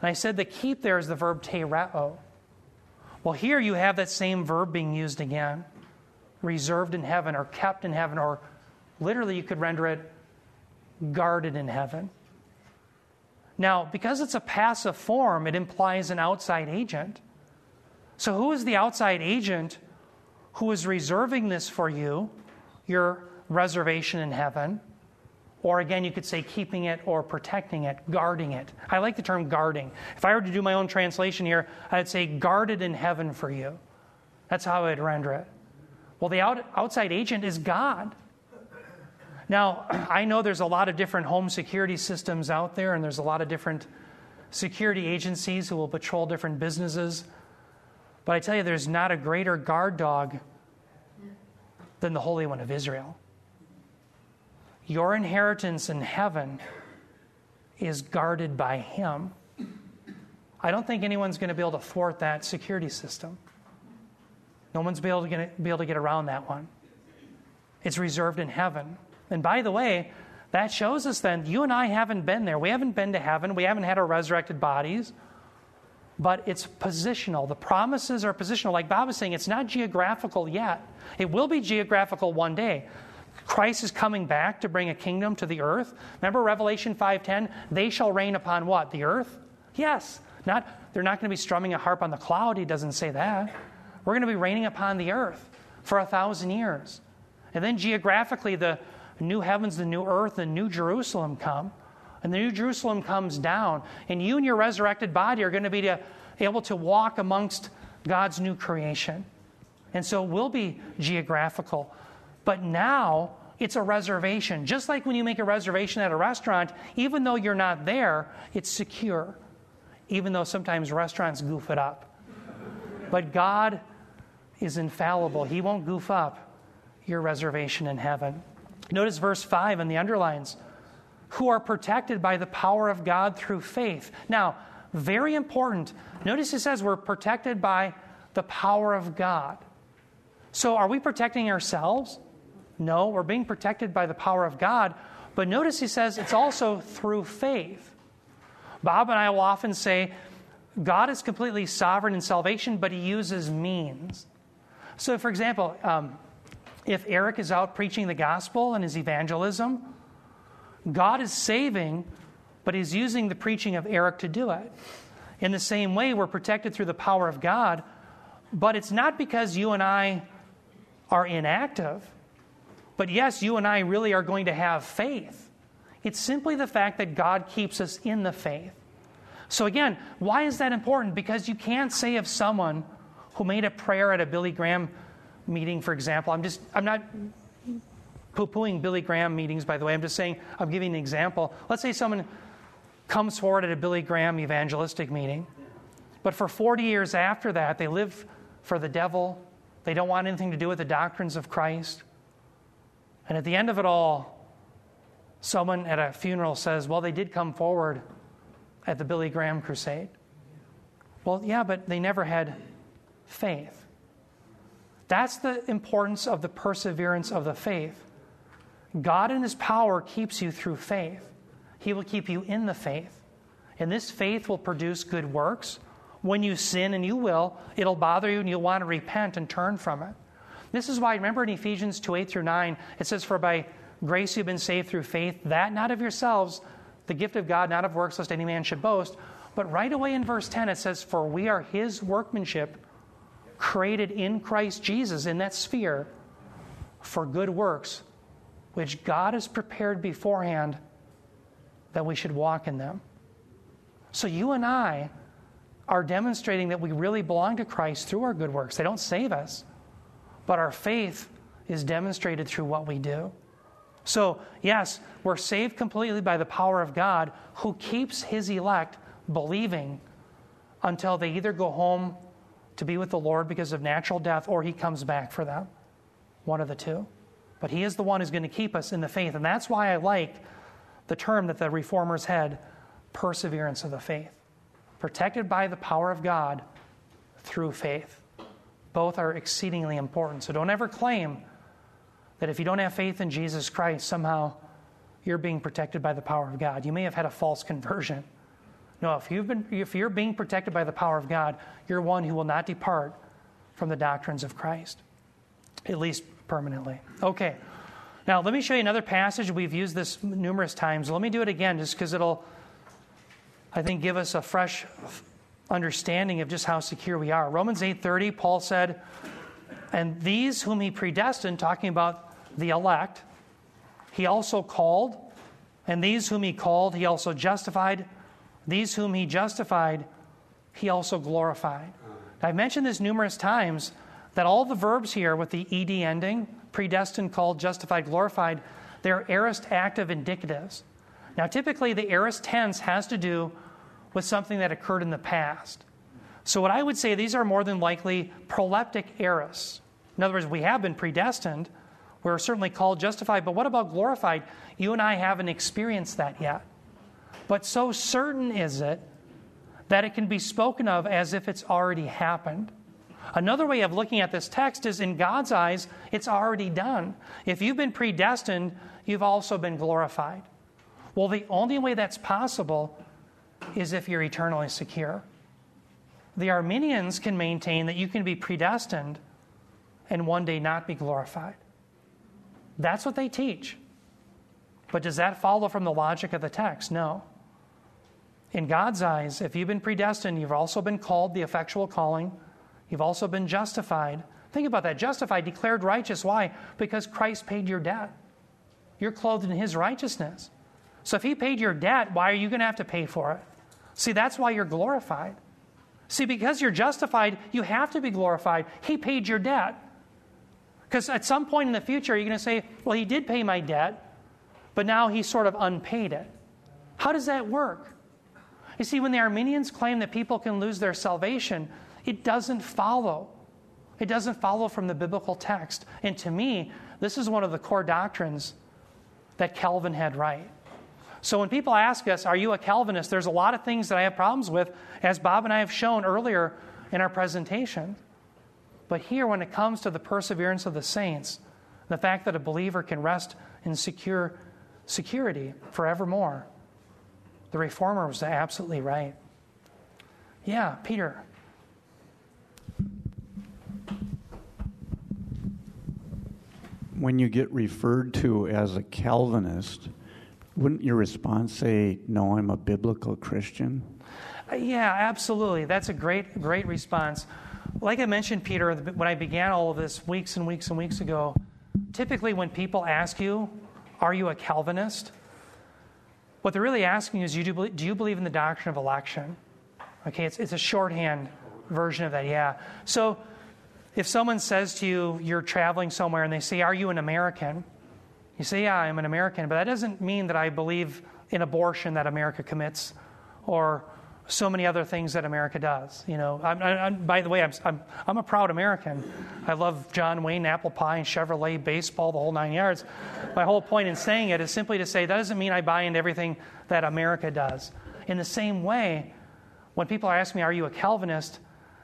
And I said the keep there is the verb tereo. Well, here you have that same verb being used again reserved in heaven or kept in heaven, or literally you could render it guarded in heaven. Now, because it's a passive form, it implies an outside agent. So, who is the outside agent who is reserving this for you, your reservation in heaven? Or again, you could say keeping it or protecting it, guarding it. I like the term guarding. If I were to do my own translation here, I'd say guarded in heaven for you. That's how I'd render it. Well, the out, outside agent is God. Now, [clears throat] I know there's a lot of different home security systems out there, and there's a lot of different security agencies who will patrol different businesses. But I tell you, there's not a greater guard dog than the Holy One of Israel. Your inheritance in heaven is guarded by Him. I don't think anyone's going to be able to thwart that security system. No one's be able, to get, be able to get around that one. It's reserved in heaven. And by the way, that shows us then you and I haven't been there. We haven't been to heaven. We haven't had our resurrected bodies. But it's positional. The promises are positional. Like Bob was saying, it's not geographical yet. It will be geographical one day. Christ is coming back to bring a kingdom to the earth. Remember Revelation 5:10, they shall reign upon what? The earth? Yes. Not they're not going to be strumming a harp on the cloud, he doesn't say that. We're going to be reigning upon the earth for a thousand years. And then geographically the new heavens, the new earth, the new Jerusalem come. And the new Jerusalem comes down, and you and your resurrected body are going to be to, able to walk amongst God's new creation. And so it will be geographical. But now it's a reservation. Just like when you make a reservation at a restaurant, even though you're not there, it's secure, even though sometimes restaurants goof it up. But God is infallible, He won't goof up your reservation in heaven. Notice verse 5 in the underlines who are protected by the power of God through faith. Now, very important. Notice it says we're protected by the power of God. So, are we protecting ourselves? No, we're being protected by the power of God. But notice he says it's also through faith. Bob and I will often say God is completely sovereign in salvation, but he uses means. So, for example, um, if Eric is out preaching the gospel and his evangelism, God is saving, but he's using the preaching of Eric to do it. In the same way, we're protected through the power of God, but it's not because you and I are inactive. But yes, you and I really are going to have faith. It's simply the fact that God keeps us in the faith. So, again, why is that important? Because you can't say of someone who made a prayer at a Billy Graham meeting, for example, I'm just, I'm not poo pooing Billy Graham meetings, by the way. I'm just saying, I'm giving an example. Let's say someone comes forward at a Billy Graham evangelistic meeting, but for 40 years after that, they live for the devil. They don't want anything to do with the doctrines of Christ. And at the end of it all, someone at a funeral says, Well, they did come forward at the Billy Graham crusade. Well, yeah, but they never had faith. That's the importance of the perseverance of the faith. God in His power keeps you through faith, He will keep you in the faith. And this faith will produce good works. When you sin, and you will, it'll bother you and you'll want to repent and turn from it. This is why, remember in Ephesians 2 8 through 9, it says, For by grace you've been saved through faith, that not of yourselves, the gift of God, not of works, lest any man should boast. But right away in verse 10, it says, For we are his workmanship, created in Christ Jesus in that sphere for good works, which God has prepared beforehand that we should walk in them. So you and I are demonstrating that we really belong to Christ through our good works. They don't save us, but our faith is demonstrated through what we do. So, yes, we're saved completely by the power of God who keeps his elect believing until they either go home to be with the Lord because of natural death or he comes back for them. One of the two. But he is the one who's going to keep us in the faith. And that's why I like the term that the reformers had perseverance of the faith. Protected by the power of God through faith. Both are exceedingly important. So don't ever claim that if you don't have faith in Jesus Christ, somehow you're being protected by the power of God. You may have had a false conversion. No, if, you've been, if you're being protected by the power of God, you're one who will not depart from the doctrines of Christ, at least permanently. Okay. Now, let me show you another passage. We've used this numerous times. Let me do it again just because it'll, I think, give us a fresh understanding of just how secure we are. Romans 8:30, Paul said, "And these whom he predestined, talking about the elect, he also called, and these whom he called, he also justified, these whom he justified, he also glorified. I've mentioned this numerous times that all the verbs here with the ed ending, predestined, called, justified, glorified, they're aorist active indicatives. Now, typically, the aorist tense has to do with something that occurred in the past. So, what I would say, these are more than likely proleptic aorists. In other words, we have been predestined, we're certainly called justified, but what about glorified? You and I haven't experienced that yet. But so certain is it that it can be spoken of as if it's already happened. Another way of looking at this text is in God's eyes, it's already done. If you've been predestined, you've also been glorified. Well, the only way that's possible is if you're eternally secure. The Arminians can maintain that you can be predestined and one day not be glorified. That's what they teach. But does that follow from the logic of the text? No. In God's eyes, if you've been predestined, you've also been called the effectual calling, you've also been justified. Think about that justified, declared righteous. Why? Because Christ paid your debt. You're clothed in his righteousness. So if he paid your debt, why are you going to have to pay for it? See, that's why you're glorified. See, because you're justified, you have to be glorified. He paid your debt. Because at some point in the future, you're going to say, well, he did pay my debt, but now he sort of unpaid it. How does that work? You see, when the Arminians claim that people can lose their salvation, it doesn't follow. It doesn't follow from the biblical text. And to me, this is one of the core doctrines that Calvin had right. So when people ask us, Are you a Calvinist? there's a lot of things that I have problems with, as Bob and I have shown earlier in our presentation. But here, when it comes to the perseverance of the saints, the fact that a believer can rest in secure security forevermore, the reformer was absolutely right. Yeah, Peter. when you get referred to as a Calvinist, wouldn't your response say, No, I'm a biblical Christian? Uh, yeah, absolutely. That's a great, great response. Like I mentioned, Peter, when I began all of this weeks and weeks and weeks ago, typically when people ask you, Are you a Calvinist? What they're really asking is, Do you believe in the doctrine of election? Okay, it's, it's a shorthand version of that, yeah. So if someone says to you, You're traveling somewhere, and they say, Are you an American? You say, Yeah, I'm an American, but that doesn't mean that I believe in abortion that America commits or so many other things that America does. You know, I'm, I'm, by the way, I'm, I'm, I'm a proud American. I love John Wayne, apple pie, and Chevrolet, baseball, the whole nine yards. My whole point in saying it is simply to say that doesn't mean I buy into everything that America does. In the same way, when people asking me, Are you a Calvinist?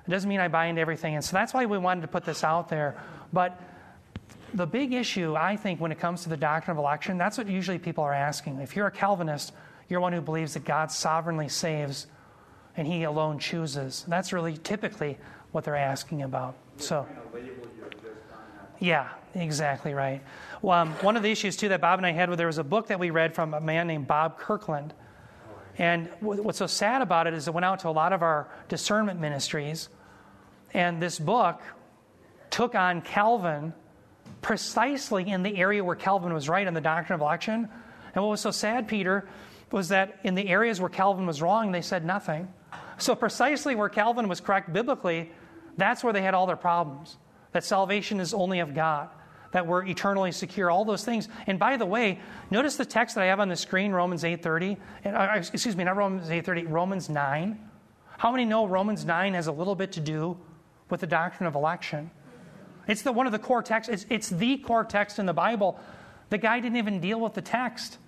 It doesn't mean I buy into everything. And so that's why we wanted to put this out there. But the big issue, I think, when it comes to the doctrine of election, that's what usually people are asking. If you're a Calvinist, you're one who believes that God sovereignly saves and he alone chooses. That's really typically what they're asking about. So, yeah, exactly right. Well, um, one of the issues too that Bob and I had, where there was a book that we read from a man named Bob Kirkland, and what's so sad about it is it went out to a lot of our discernment ministries, and this book took on Calvin precisely in the area where Calvin was right on the doctrine of election. And what was so sad, Peter, was that in the areas where Calvin was wrong, they said nothing. So, precisely where Calvin was correct biblically, that's where they had all their problems. That salvation is only of God, that we're eternally secure, all those things. And by the way, notice the text that I have on the screen, Romans 8:30. Uh, excuse me, not Romans 8:30, Romans 9. How many know Romans 9 has a little bit to do with the doctrine of election? It's the, one of the core texts. It's, it's the core text in the Bible. The guy didn't even deal with the text.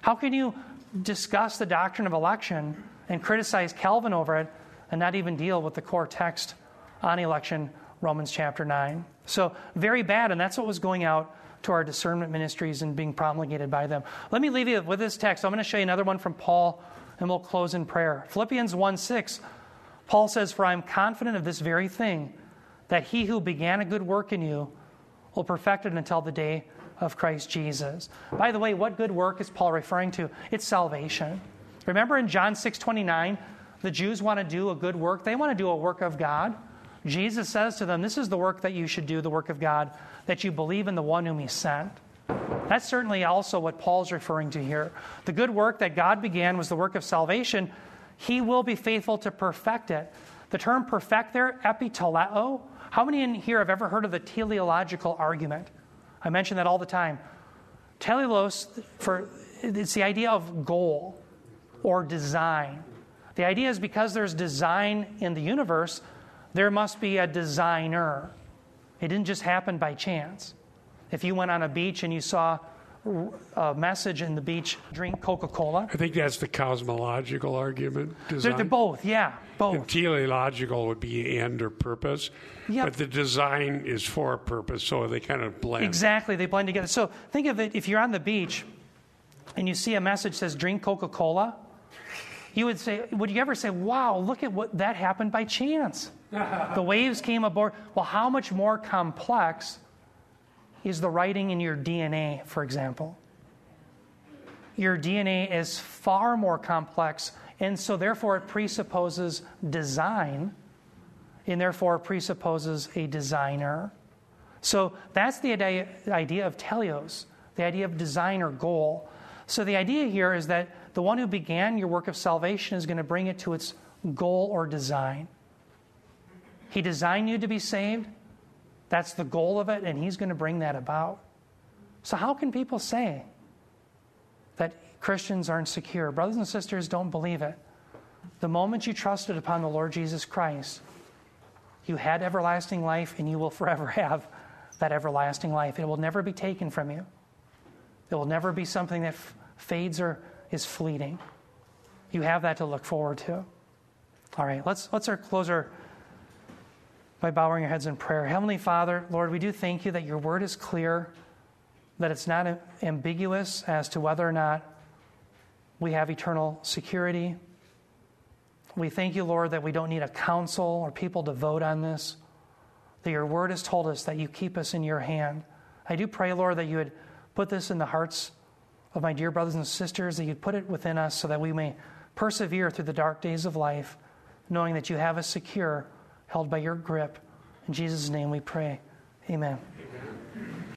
How can you discuss the doctrine of election and criticize Calvin over it and not even deal with the core text on election, Romans chapter 9. So, very bad, and that's what was going out to our discernment ministries and being promulgated by them. Let me leave you with this text. I'm going to show you another one from Paul, and we'll close in prayer. Philippians 1 6, Paul says, For I am confident of this very thing, that he who began a good work in you will perfect it until the day of Christ Jesus. By the way, what good work is Paul referring to? It's salvation. Remember in John 6 29, the Jews want to do a good work, they want to do a work of God. Jesus says to them, This is the work that you should do, the work of God, that you believe in the one whom He sent. That's certainly also what Paul's referring to here. The good work that God began was the work of salvation. He will be faithful to perfect it. The term perfect there, epiteleo, how many in here have ever heard of the teleological argument? I mention that all the time. Teleos, for, it's the idea of goal or design. The idea is because there's design in the universe, there must be a designer. It didn't just happen by chance. If you went on a beach and you saw a message in the beach, drink Coca Cola. I think that's the cosmological argument. They're, they're, both, yeah, both. And teleological would be end or purpose, yep. but the design is for a purpose, so they kind of blend. Exactly, they blend together. So think of it if you're on the beach and you see a message that says drink Coca Cola you would say, would you ever say, wow, look at what that happened by chance? [laughs] the waves came aboard. Well, how much more complex is the writing in your DNA, for example? Your DNA is far more complex, and so therefore it presupposes design, and therefore presupposes a designer. So that's the idea of teleos, the idea of design or goal. So the idea here is that the one who began your work of salvation is going to bring it to its goal or design. He designed you to be saved. That's the goal of it, and He's going to bring that about. So, how can people say that Christians aren't secure? Brothers and sisters, don't believe it. The moment you trusted upon the Lord Jesus Christ, you had everlasting life, and you will forever [laughs] have that everlasting life. It will never be taken from you, it will never be something that f- fades or is fleeting. You have that to look forward to. All right, let's, let's our close our by bowing your heads in prayer. Heavenly Father, Lord, we do thank you that your word is clear, that it's not ambiguous as to whether or not we have eternal security. We thank you, Lord, that we don't need a council or people to vote on this, that your word has told us that you keep us in your hand. I do pray, Lord, that you would put this in the hearts of my dear brothers and sisters, that you'd put it within us so that we may persevere through the dark days of life, knowing that you have us secure held by your grip. In Jesus' name we pray. Amen.